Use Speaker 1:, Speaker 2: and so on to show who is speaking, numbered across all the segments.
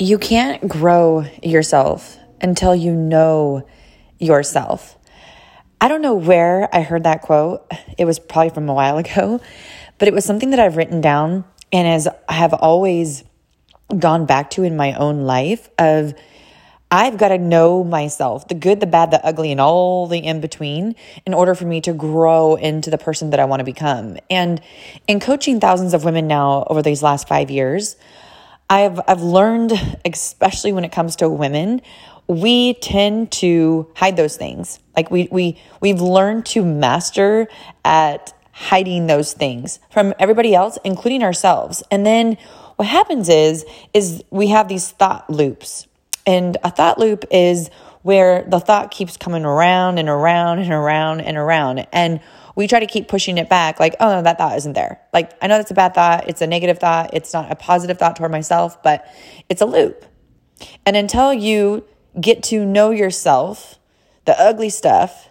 Speaker 1: You can't grow yourself until you know yourself. I don't know where I heard that quote. It was probably from a while ago, but it was something that I've written down and as I have always gone back to in my own life of I've got to know myself, the good, the bad, the ugly, and all the in between, in order for me to grow into the person that I want to become. And in coaching thousands of women now over these last five years, I've I've learned, especially when it comes to women, we tend to hide those things. Like we we we've learned to master at hiding those things from everybody else, including ourselves. And then what happens is is we have these thought loops and a thought loop is where the thought keeps coming around and around and around and around. And we try to keep pushing it back, like, oh, no, that thought isn't there. Like, I know that's a bad thought. It's a negative thought. It's not a positive thought toward myself, but it's a loop. And until you get to know yourself, the ugly stuff,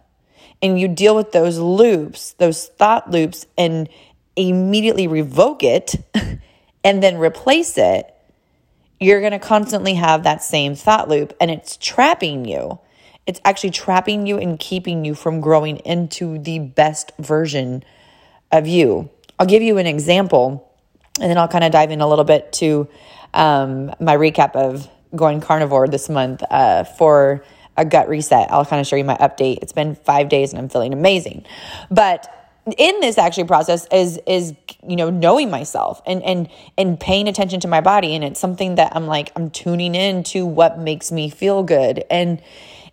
Speaker 1: and you deal with those loops, those thought loops, and immediately revoke it and then replace it, you're going to constantly have that same thought loop and it's trapping you. It's actually trapping you and keeping you from growing into the best version of you. I'll give you an example and then I'll kind of dive in a little bit to um, my recap of going carnivore this month uh, for a gut reset. I'll kind of show you my update. It's been five days and I'm feeling amazing. But in this actually process is is you know knowing myself and and and paying attention to my body and it's something that I'm like I'm tuning in to what makes me feel good and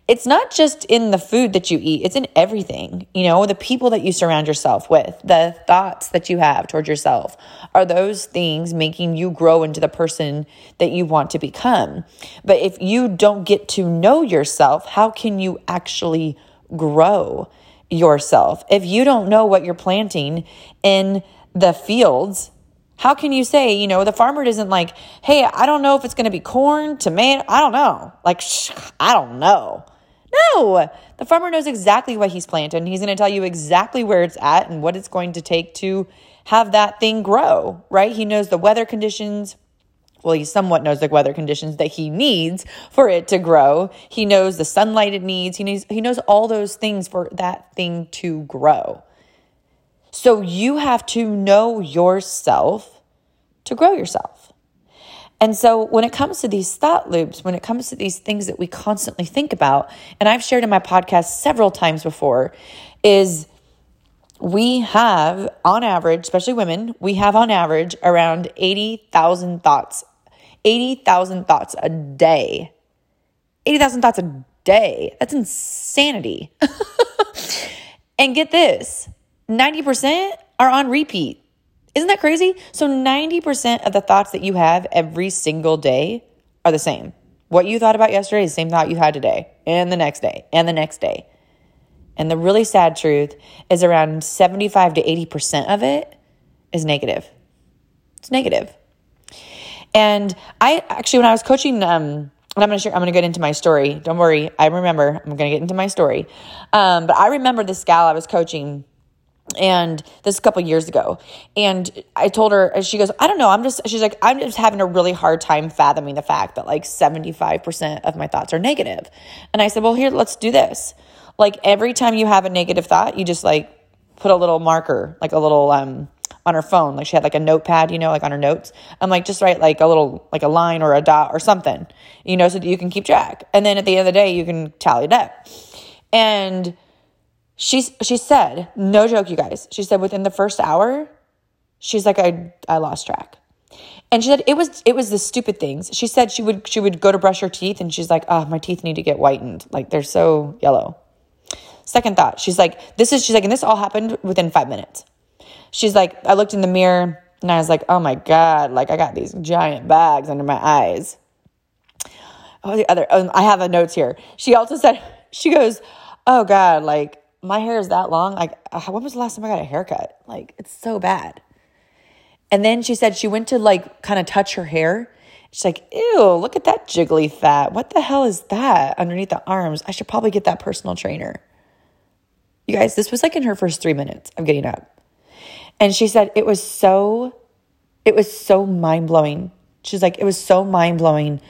Speaker 1: it's not just in the food that you eat it's in everything you know the people that you surround yourself with the thoughts that you have towards yourself are those things making you grow into the person that you want to become but if you don't get to know yourself how can you actually grow yourself. If you don't know what you're planting in the fields, how can you say, you know, the farmer isn't like, hey, I don't know if it's going to be corn, tomato, I don't know. Like, shh, I don't know. No, the farmer knows exactly what he's planted. He's going to tell you exactly where it's at and what it's going to take to have that thing grow, right? He knows the weather conditions, well, he somewhat knows the weather conditions that he needs for it to grow. He knows the sunlight it needs. He knows, he knows all those things for that thing to grow. So you have to know yourself to grow yourself. And so when it comes to these thought loops, when it comes to these things that we constantly think about, and I've shared in my podcast several times before, is we have on average, especially women, we have on average around 80,000 thoughts 80,000 thoughts a day. 80,000 thoughts a day. That's insanity. and get this 90% are on repeat. Isn't that crazy? So 90% of the thoughts that you have every single day are the same. What you thought about yesterday is the same thought you had today, and the next day, and the next day. And the really sad truth is around 75 to 80% of it is negative. It's negative. And I actually, when I was coaching, um, and I'm gonna share, I'm gonna get into my story. Don't worry, I remember. I'm gonna get into my story. Um, but I remember this gal I was coaching, and this a couple years ago. And I told her, and she goes, I don't know. I'm just, she's like, I'm just having a really hard time fathoming the fact that like 75% of my thoughts are negative. And I said, well, here, let's do this. Like every time you have a negative thought, you just like put a little marker, like a little um, on her phone. Like she had like a notepad, you know, like on her notes. I'm like, just write like a little, like a line or a dot or something, you know, so that you can keep track. And then at the end of the day, you can tally it up. And she's, she said, no joke, you guys. She said within the first hour, she's like, I, I lost track. And she said it was it was the stupid things. She said she would she would go to brush her teeth and she's like, "Oh, my teeth need to get whitened. Like they're so yellow." Second thought, she's like, "This is she's like, and this all happened within 5 minutes." she's like, I looked in the mirror and I was like, oh my God, like I got these giant bags under my eyes. Oh, the other, oh, I have a notes here. She also said, she goes, oh God, like my hair is that long. Like, uh, when was the last time I got a haircut? Like, it's so bad. And then she said she went to like kind of touch her hair. She's like, ew, look at that jiggly fat. What the hell is that underneath the arms? I should probably get that personal trainer. You guys, this was like in her first three minutes of getting up. And she said it was so, it was so mind blowing She's like, it was so mind blowing.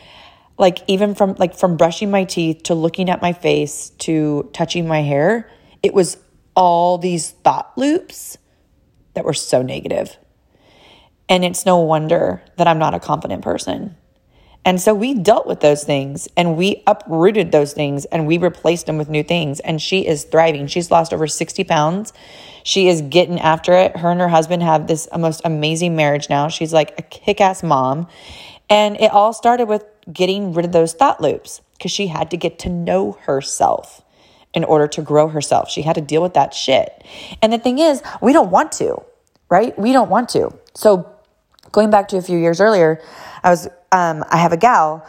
Speaker 1: Like even from like from brushing my teeth to looking at my face to touching my hair, it was all these thought loops that were so negative. And it's no wonder that I'm not a confident person. And so we dealt with those things and we uprooted those things and we replaced them with new things. And she is thriving. She's lost over 60 pounds. She is getting after it. Her and her husband have this most amazing marriage now. She's like a kick ass mom. And it all started with getting rid of those thought loops because she had to get to know herself in order to grow herself. She had to deal with that shit. And the thing is, we don't want to, right? We don't want to. So going back to a few years earlier, I was um, I have a gal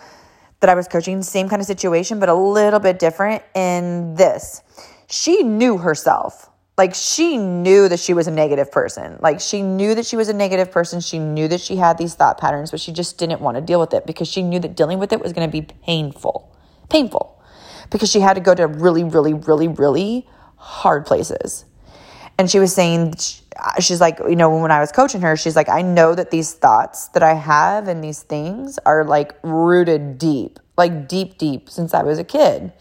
Speaker 1: that I was coaching, same kind of situation, but a little bit different in this. She knew herself. Like she knew that she was a negative person. Like she knew that she was a negative person. She knew that she had these thought patterns, but she just didn't want to deal with it because she knew that dealing with it was going to be painful. Painful. Because she had to go to really, really, really, really hard places. And she was saying, she's like, you know, when I was coaching her, she's like, I know that these thoughts that I have and these things are like rooted deep, like deep, deep since I was a kid.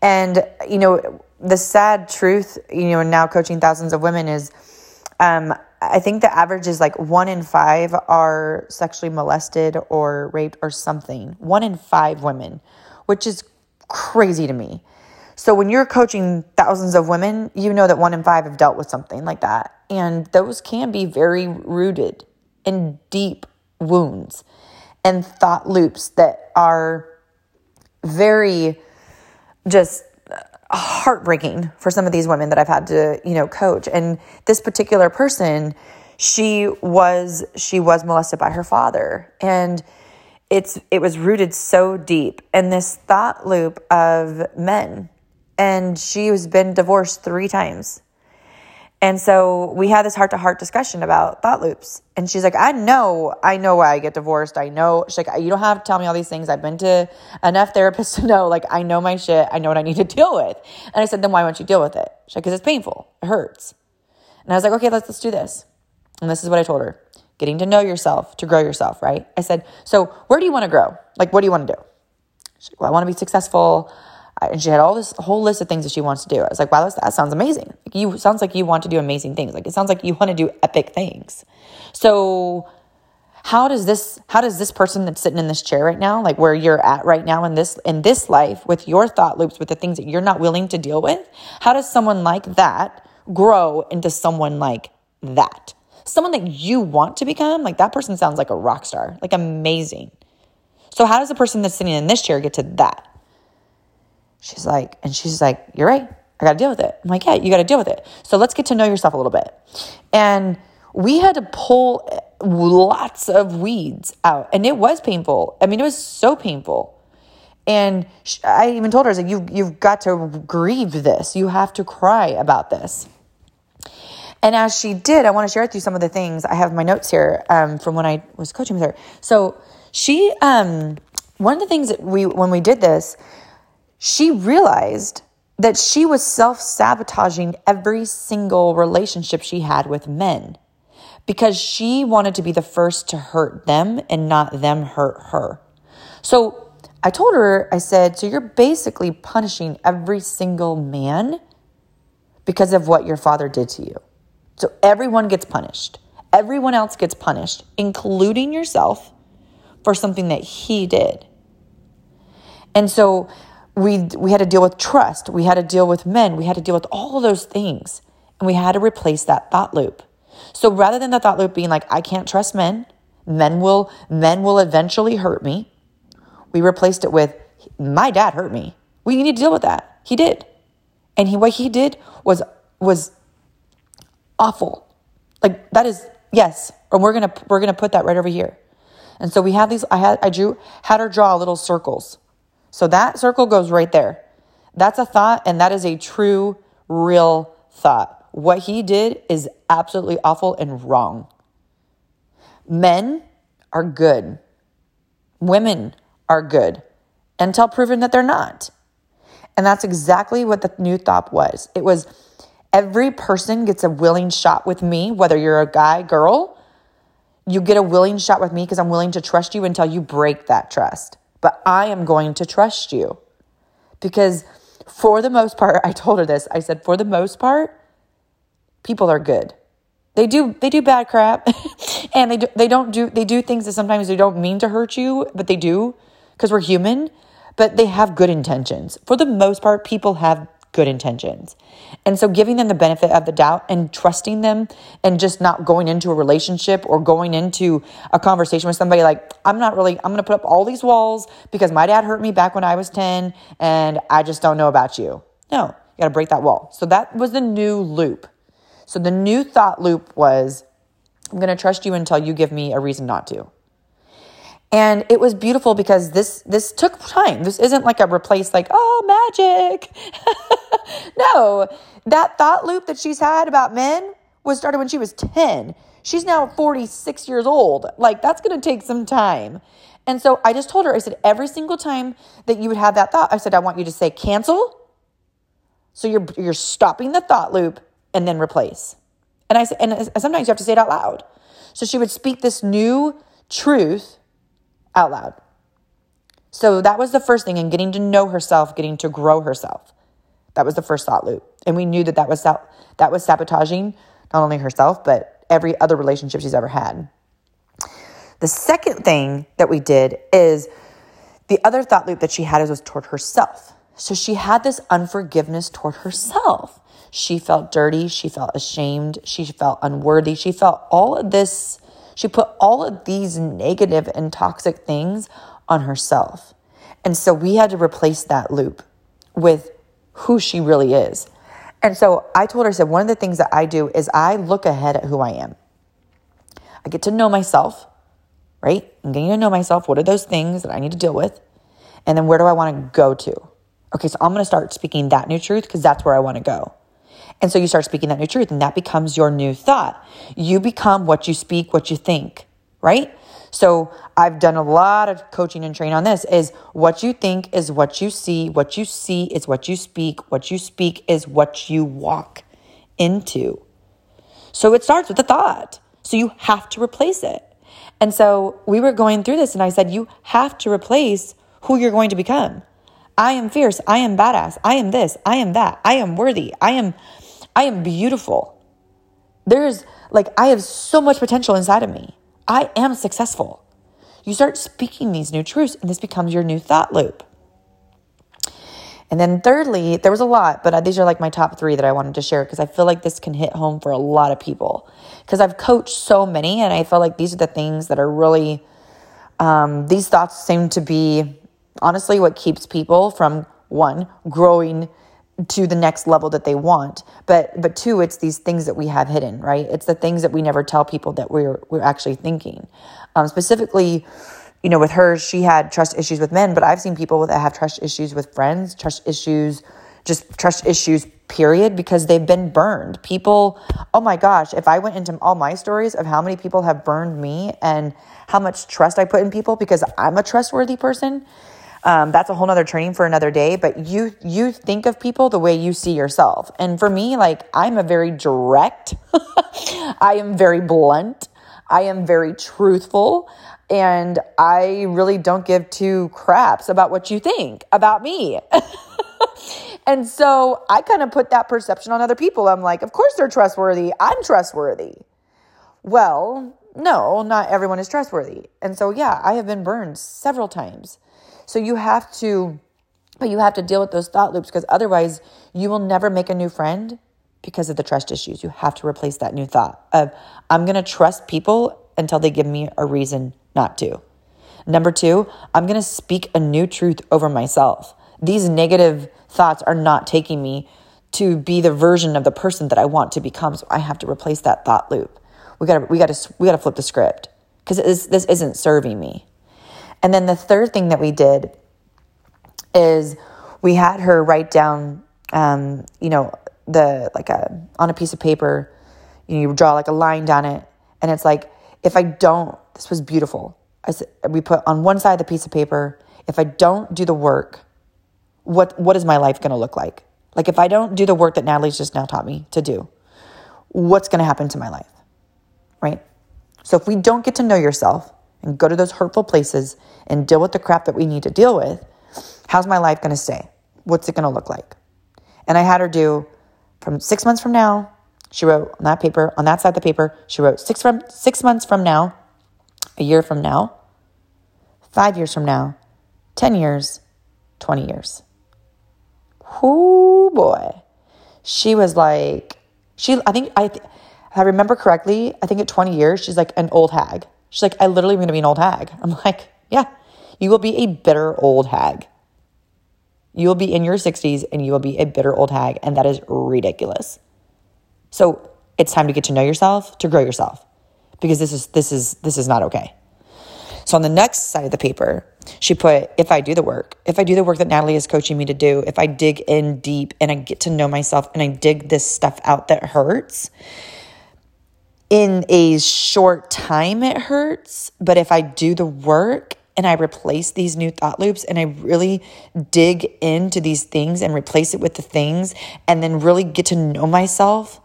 Speaker 1: And, you know, the sad truth, you know, now coaching thousands of women is, um, I think the average is like one in five are sexually molested or raped or something. One in five women, which is crazy to me. So when you're coaching thousands of women, you know that one in five have dealt with something like that. And those can be very rooted in deep wounds and thought loops that are very just heartbreaking for some of these women that I've had to, you know, coach. And this particular person, she was she was molested by her father and it's it was rooted so deep in this thought loop of men and she has been divorced three times. And so we had this heart to heart discussion about thought loops. And she's like, I know, I know why I get divorced. I know. She's like, you don't have to tell me all these things. I've been to enough therapists to know, like, I know my shit. I know what I need to deal with. And I said, then why won't you deal with it? She's like, because it's painful. It hurts. And I was like, okay, let's, let's do this. And this is what I told her getting to know yourself to grow yourself, right? I said, so where do you want to grow? Like, what do you want to do? She's like, well, I want to be successful and she had all this whole list of things that she wants to do. I was like, wow, that sounds amazing. Like you sounds like you want to do amazing things. Like it sounds like you want to do epic things. So how does this how does this person that's sitting in this chair right now, like where you're at right now in this in this life with your thought loops, with the things that you're not willing to deal with, how does someone like that grow into someone like that? Someone that you want to become, like that person sounds like a rock star, like amazing. So how does the person that's sitting in this chair get to that? She's like, and she's like, you're right. I got to deal with it. I'm like, yeah, you got to deal with it. So let's get to know yourself a little bit. And we had to pull uh, lots of weeds out, and it was painful. I mean, it was so painful. And I even told her, I was like, you've you've got to grieve this. You have to cry about this. And as she did, I want to share with you some of the things. I have my notes here um, from when I was coaching with her. So she, um, one of the things that we, when we did this, she realized that she was self sabotaging every single relationship she had with men because she wanted to be the first to hurt them and not them hurt her. So I told her, I said, so you're basically punishing every single man because of what your father did to you. So everyone gets punished. Everyone else gets punished, including yourself, for something that he did. And so we we had to deal with trust. We had to deal with men. We had to deal with all of those things. And we had to replace that thought loop. So rather than the thought loop being like i can't trust men men will men will eventually hurt me we replaced it with my dad hurt me. We need to deal with that. He did. And he what he did was was awful like that is yes and we're gonna we're gonna put that right over here and so we had these i had i drew had her draw little circles so that circle goes right there. That's a thought, and that is a true, real thought. What he did is absolutely awful and wrong. Men are good, women are good until proven that they're not. And that's exactly what the new thought was. It was every person gets a willing shot with me, whether you're a guy, girl. You get a willing shot with me because I'm willing to trust you until you break that trust. But I am going to trust you because for the most part, I told her this. I said, for the most part, people are good. They do they do bad crap, and they do, they don't do they do things that sometimes they don't mean to hurt you, but they do because we're human. But they have good intentions. For the most part, people have good intentions. And so giving them the benefit of the doubt and trusting them and just not going into a relationship or going into a conversation with somebody like, I'm not really, I'm going to put up all these walls because my dad hurt me back when I was 10 and I just don't know about you. No, you got to break that wall. So that was the new loop. So the new thought loop was, I'm going to trust you until you give me a reason not to. And it was beautiful because this this took time. This isn't like a replace like, oh, magic. no. That thought loop that she's had about men was started when she was 10. She's now 46 years old. Like that's going to take some time. And so I just told her I said every single time that you would have that thought, I said I want you to say cancel. So you're you're stopping the thought loop and then replace. And I said and sometimes you have to say it out loud. So she would speak this new truth out loud. So that was the first thing, and getting to know herself, getting to grow herself. That was the first thought loop, and we knew that that was that was sabotaging not only herself but every other relationship she's ever had. The second thing that we did is the other thought loop that she had was toward herself. So she had this unforgiveness toward herself. She felt dirty. She felt ashamed. She felt unworthy. She felt all of this she put all of these negative and toxic things on herself. And so we had to replace that loop with who she really is. And so I told her, I said, one of the things that I do is I look ahead at who I am. I get to know myself, right? I'm getting to know myself. What are those things that I need to deal with? And then where do I want to go to? Okay, so I'm going to start speaking that new truth because that's where I want to go. And so you start speaking that new truth, and that becomes your new thought. You become what you speak, what you think, right? So I've done a lot of coaching and training on this is what you think is what you see, what you see is what you speak, what you speak is what you walk into. So it starts with a thought. So you have to replace it. And so we were going through this and I said you have to replace who you're going to become. I am fierce, I am badass, I am this, I am that, I am worthy, I am I am beautiful. There's like, I have so much potential inside of me. I am successful. You start speaking these new truths, and this becomes your new thought loop. And then, thirdly, there was a lot, but these are like my top three that I wanted to share because I feel like this can hit home for a lot of people. Because I've coached so many, and I feel like these are the things that are really, um, these thoughts seem to be honestly what keeps people from one, growing to the next level that they want. But but two it's these things that we have hidden right? It's the things that we never tell people that we're we're actually thinking. Um, specifically you know with her she had trust issues with men but i've seen people that have trust issues with friends trust issues just trust issues period because they've been burned. People oh my gosh if i went into all my stories of how many people have burned me and how much trust i put in people because i'm a trustworthy person um, that's a whole nother training for another day. But you you think of people the way you see yourself. And for me, like I'm a very direct, I am very blunt, I am very truthful, and I really don't give two craps about what you think about me. and so I kind of put that perception on other people. I'm like, of course they're trustworthy. I'm trustworthy. Well, no, not everyone is trustworthy. And so, yeah, I have been burned several times. So you have to, but you have to deal with those thought loops because otherwise you will never make a new friend because of the trust issues. You have to replace that new thought of, I'm going to trust people until they give me a reason not to. Number two, I'm going to speak a new truth over myself. These negative thoughts are not taking me to be the version of the person that I want to become. So I have to replace that thought loop. We got to we got to we got to flip the script because this isn't serving me. And then the third thing that we did is we had her write down, um, you know, the like a on a piece of paper, you, know, you draw like a line down it, and it's like if I don't, this was beautiful. I said we put on one side the piece of paper, if I don't do the work, what what is my life going to look like? Like if I don't do the work that Natalie's just now taught me to do, what's going to happen to my life? Right? So if we don't get to know yourself and go to those hurtful places and deal with the crap that we need to deal with, how's my life going to stay? What's it going to look like? And I had her do from six months from now, she wrote on that paper, on that side of the paper, she wrote six from six months from now, a year from now, five years from now, 10 years, 20 years. Whoo boy. She was like, she, I think, I, I remember correctly, I think at 20 years, she's like an old hag. She's like, I literally am going to be an old hag. I'm like, yeah, you will be a bitter old hag. You will be in your 60s and you will be a bitter old hag. And that is ridiculous. So it's time to get to know yourself, to grow yourself, because this is, this is, this is not okay. So on the next side of the paper, she put, if I do the work, if I do the work that Natalie is coaching me to do, if I dig in deep and I get to know myself and I dig this stuff out that hurts, in a short time it hurts, but if I do the work and I replace these new thought loops and I really dig into these things and replace it with the things and then really get to know myself,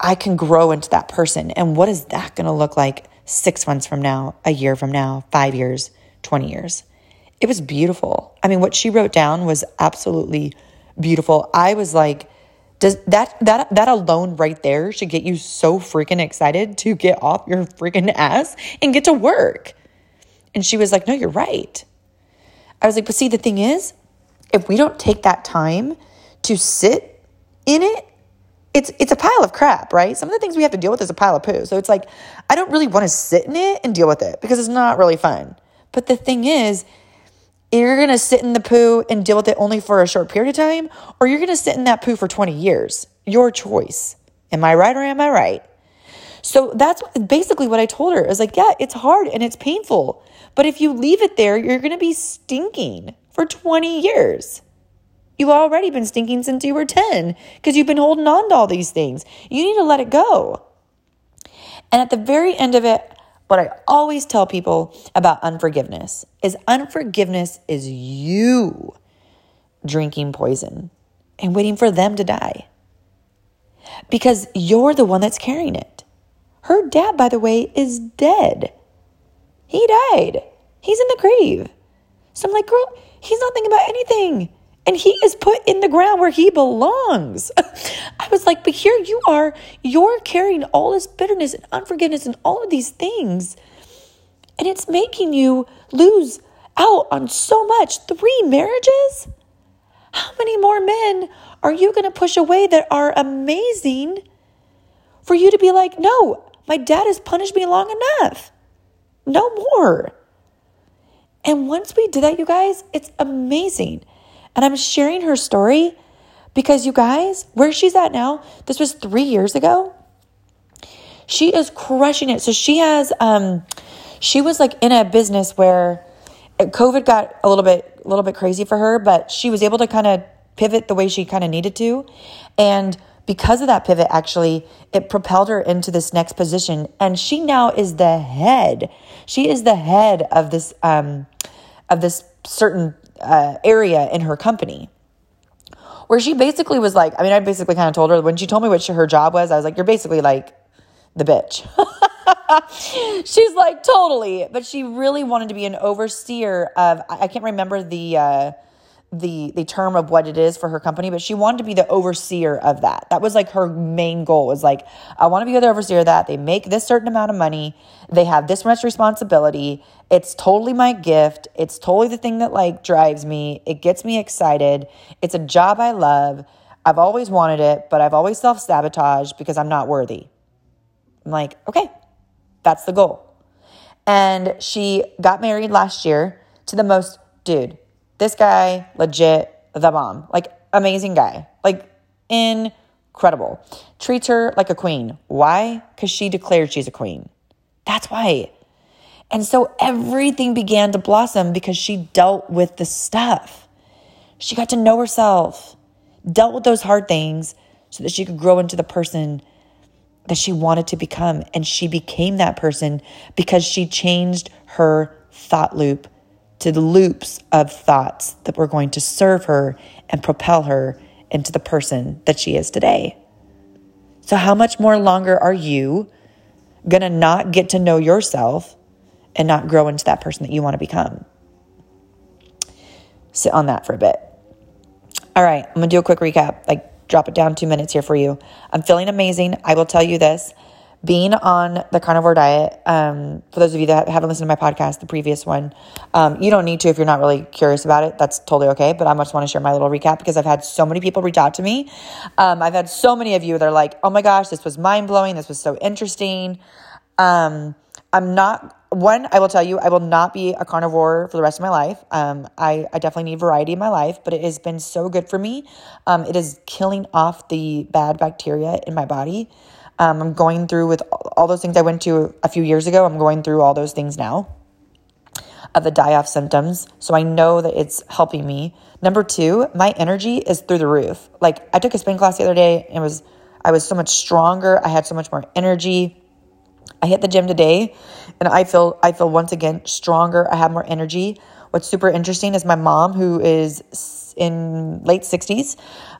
Speaker 1: I can grow into that person. And what is that going to look like six months from now, a year from now, five years, 20 years? It was beautiful. I mean, what she wrote down was absolutely beautiful. I was like, does that that that alone right there should get you so freaking excited to get off your freaking ass and get to work. And she was like, No, you're right. I was like, But see, the thing is, if we don't take that time to sit in it, it's it's a pile of crap, right? Some of the things we have to deal with is a pile of poo. So it's like I don't really want to sit in it and deal with it because it's not really fun. But the thing is, you're going to sit in the poo and deal with it only for a short period of time, or you're going to sit in that poo for 20 years. Your choice. Am I right or am I right? So that's basically what I told her. I was like, yeah, it's hard and it's painful. But if you leave it there, you're going to be stinking for 20 years. You've already been stinking since you were 10 because you've been holding on to all these things. You need to let it go. And at the very end of it, what I always tell people about unforgiveness is unforgiveness is you drinking poison and waiting for them to die because you're the one that's carrying it. Her dad, by the way, is dead. He died. He's in the grave. So I'm like, girl, he's not thinking about anything. And he is put in the ground where he belongs. I was like, but here you are, you're carrying all this bitterness and unforgiveness and all of these things. And it's making you lose out on so much. Three marriages? How many more men are you going to push away that are amazing for you to be like, no, my dad has punished me long enough. No more. And once we did that, you guys, it's amazing. And I'm sharing her story because you guys, where she's at now, this was three years ago. She is crushing it. So she has, um, she was like in a business where COVID got a little bit, a little bit crazy for her, but she was able to kind of pivot the way she kind of needed to. And because of that pivot, actually, it propelled her into this next position. And she now is the head. She is the head of this, um, of this certain uh, area in her company where she basically was like, I mean, I basically kind of told her when she told me what she, her job was, I was like, you're basically like the bitch. She's like, totally. But she really wanted to be an overseer of, I can't remember the, uh, the the term of what it is for her company, but she wanted to be the overseer of that. That was like her main goal was like, I want to be the overseer of that. They make this certain amount of money. They have this much responsibility. It's totally my gift. It's totally the thing that like drives me. It gets me excited. It's a job I love. I've always wanted it, but I've always self-sabotaged because I'm not worthy. I'm like, okay, that's the goal. And she got married last year to the most dude this guy, legit, the bomb. Like, amazing guy. Like, incredible. Treats her like a queen. Why? Because she declared she's a queen. That's why. And so everything began to blossom because she dealt with the stuff. She got to know herself, dealt with those hard things so that she could grow into the person that she wanted to become. And she became that person because she changed her thought loop to the loops of thoughts that were going to serve her and propel her into the person that she is today. So, how much more longer are you going to not get to know yourself and not grow into that person that you want to become. Sit on that for a bit. All right, I'm going to do a quick recap. Like, drop it down two minutes here for you. I'm feeling amazing. I will tell you this being on the carnivore diet, um, for those of you that haven't listened to my podcast, the previous one, um, you don't need to if you're not really curious about it. That's totally okay. But I just want to share my little recap because I've had so many people reach out to me. Um, I've had so many of you that are like, oh my gosh, this was mind blowing. This was so interesting. Um, I'm not one, I will tell you, I will not be a carnivore for the rest of my life. Um, I, I definitely need variety in my life, but it has been so good for me. Um, it is killing off the bad bacteria in my body. Um, I'm going through with all those things I went to a few years ago. I'm going through all those things now of the die off symptoms. So I know that it's helping me. Number two, my energy is through the roof. Like I took a spin class the other day and was, I was so much stronger. I had so much more energy. I hit the gym today and I feel, I feel once again stronger. I have more energy. What's super interesting is my mom, who is in late 60s.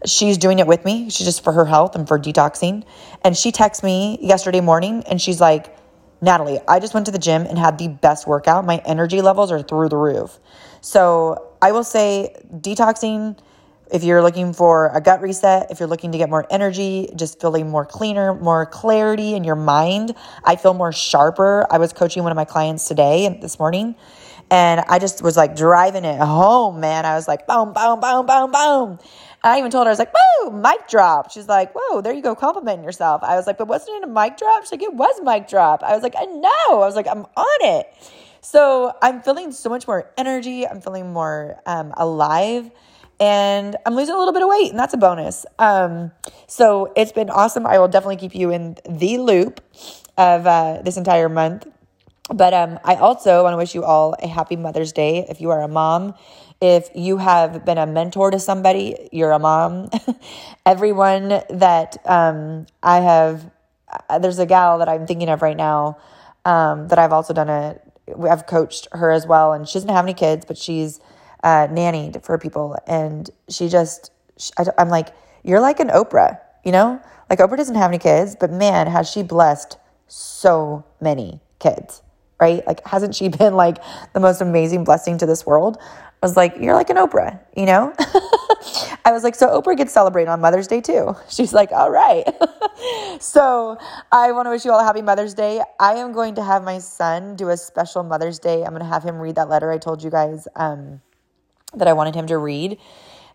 Speaker 1: She's doing it with me. She's just for her health and for detoxing. And she texts me yesterday morning and she's like, Natalie, I just went to the gym and had the best workout. My energy levels are through the roof. So I will say detoxing, if you're looking for a gut reset, if you're looking to get more energy, just feeling more cleaner, more clarity in your mind, I feel more sharper. I was coaching one of my clients today, and this morning, and I just was like driving it home, man. I was like, boom, boom, boom, boom, boom. I even told her, I was like, whoa, mic drop. She's like, whoa, there you go, complimenting yourself. I was like, but wasn't it a mic drop? She's like, it was mic drop. I was like, I know. I was like, I'm on it. So I'm feeling so much more energy. I'm feeling more um, alive and I'm losing a little bit of weight, and that's a bonus. Um, so it's been awesome. I will definitely keep you in the loop of uh, this entire month. But um, I also want to wish you all a happy Mother's Day. If you are a mom, if you have been a mentor to somebody, you're a mom. Everyone that um, I have, uh, there's a gal that I'm thinking of right now um, that I've also done a, I've coached her as well, and she doesn't have any kids, but she's uh, nannied for people, and she just, she, I, I'm like, you're like an Oprah, you know? Like Oprah doesn't have any kids, but man, has she blessed so many kids right? Like, hasn't she been like the most amazing blessing to this world? I was like, you're like an Oprah, you know? I was like, so Oprah gets celebrated on Mother's Day too. She's like, all right. so I want to wish you all a happy Mother's Day. I am going to have my son do a special Mother's Day. I'm going to have him read that letter I told you guys um, that I wanted him to read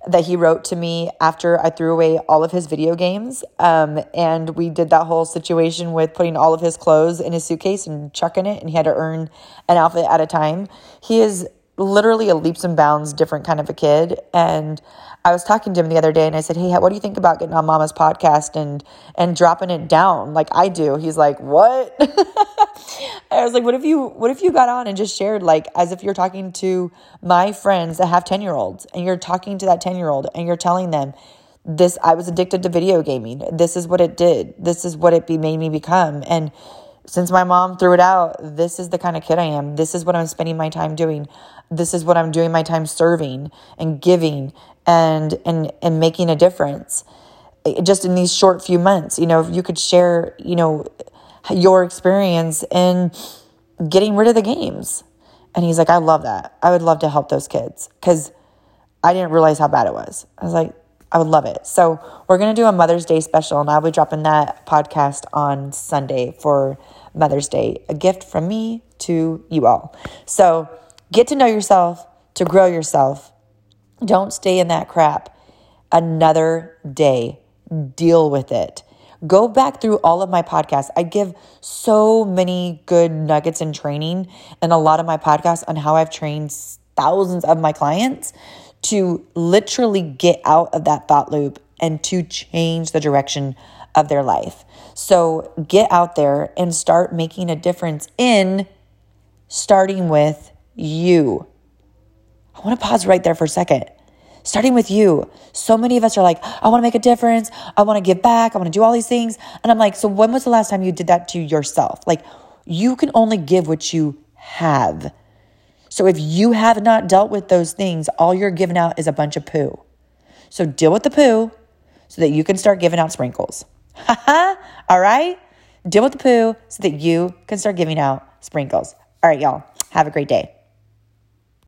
Speaker 1: that he wrote to me after I threw away all of his video games. Um, and we did that whole situation with putting all of his clothes in his suitcase and chucking it, and he had to earn an outfit at a time. He is literally a leaps and bounds different kind of a kid. And I was talking to him the other day and I said, Hey, what do you think about getting on mama's podcast and, and dropping it down like I do? He's like, what? I was like, what if you, what if you got on and just shared like, as if you're talking to my friends that have 10 year olds and you're talking to that 10 year old and you're telling them this, I was addicted to video gaming. This is what it did. This is what it be, made me become. And since my mom threw it out, this is the kind of kid I am. This is what I'm spending my time doing. This is what I'm doing my time serving and giving and and and making a difference. Just in these short few months, you know, if you could share, you know, your experience in getting rid of the games. And he's like, I love that. I would love to help those kids because I didn't realize how bad it was. I was like, I would love it. So we're to do a Mother's Day special, and I'll be dropping that podcast on Sunday for Mother's Day, a gift from me to you all. So get to know yourself, to grow yourself. Don't stay in that crap another day. Deal with it. Go back through all of my podcasts. I give so many good nuggets and training and a lot of my podcasts on how I've trained thousands of my clients to literally get out of that thought loop and to change the direction of their life. So get out there and start making a difference in starting with you. I want to pause right there for a second. Starting with you. So many of us are like, I want to make a difference. I want to give back. I want to do all these things. And I'm like, so when was the last time you did that to yourself? Like, you can only give what you have. So if you have not dealt with those things, all you're giving out is a bunch of poo. So deal with the poo so that you can start giving out sprinkles. all right? deal with the poo so that you can start giving out sprinkles. All right, y'all, have a great day.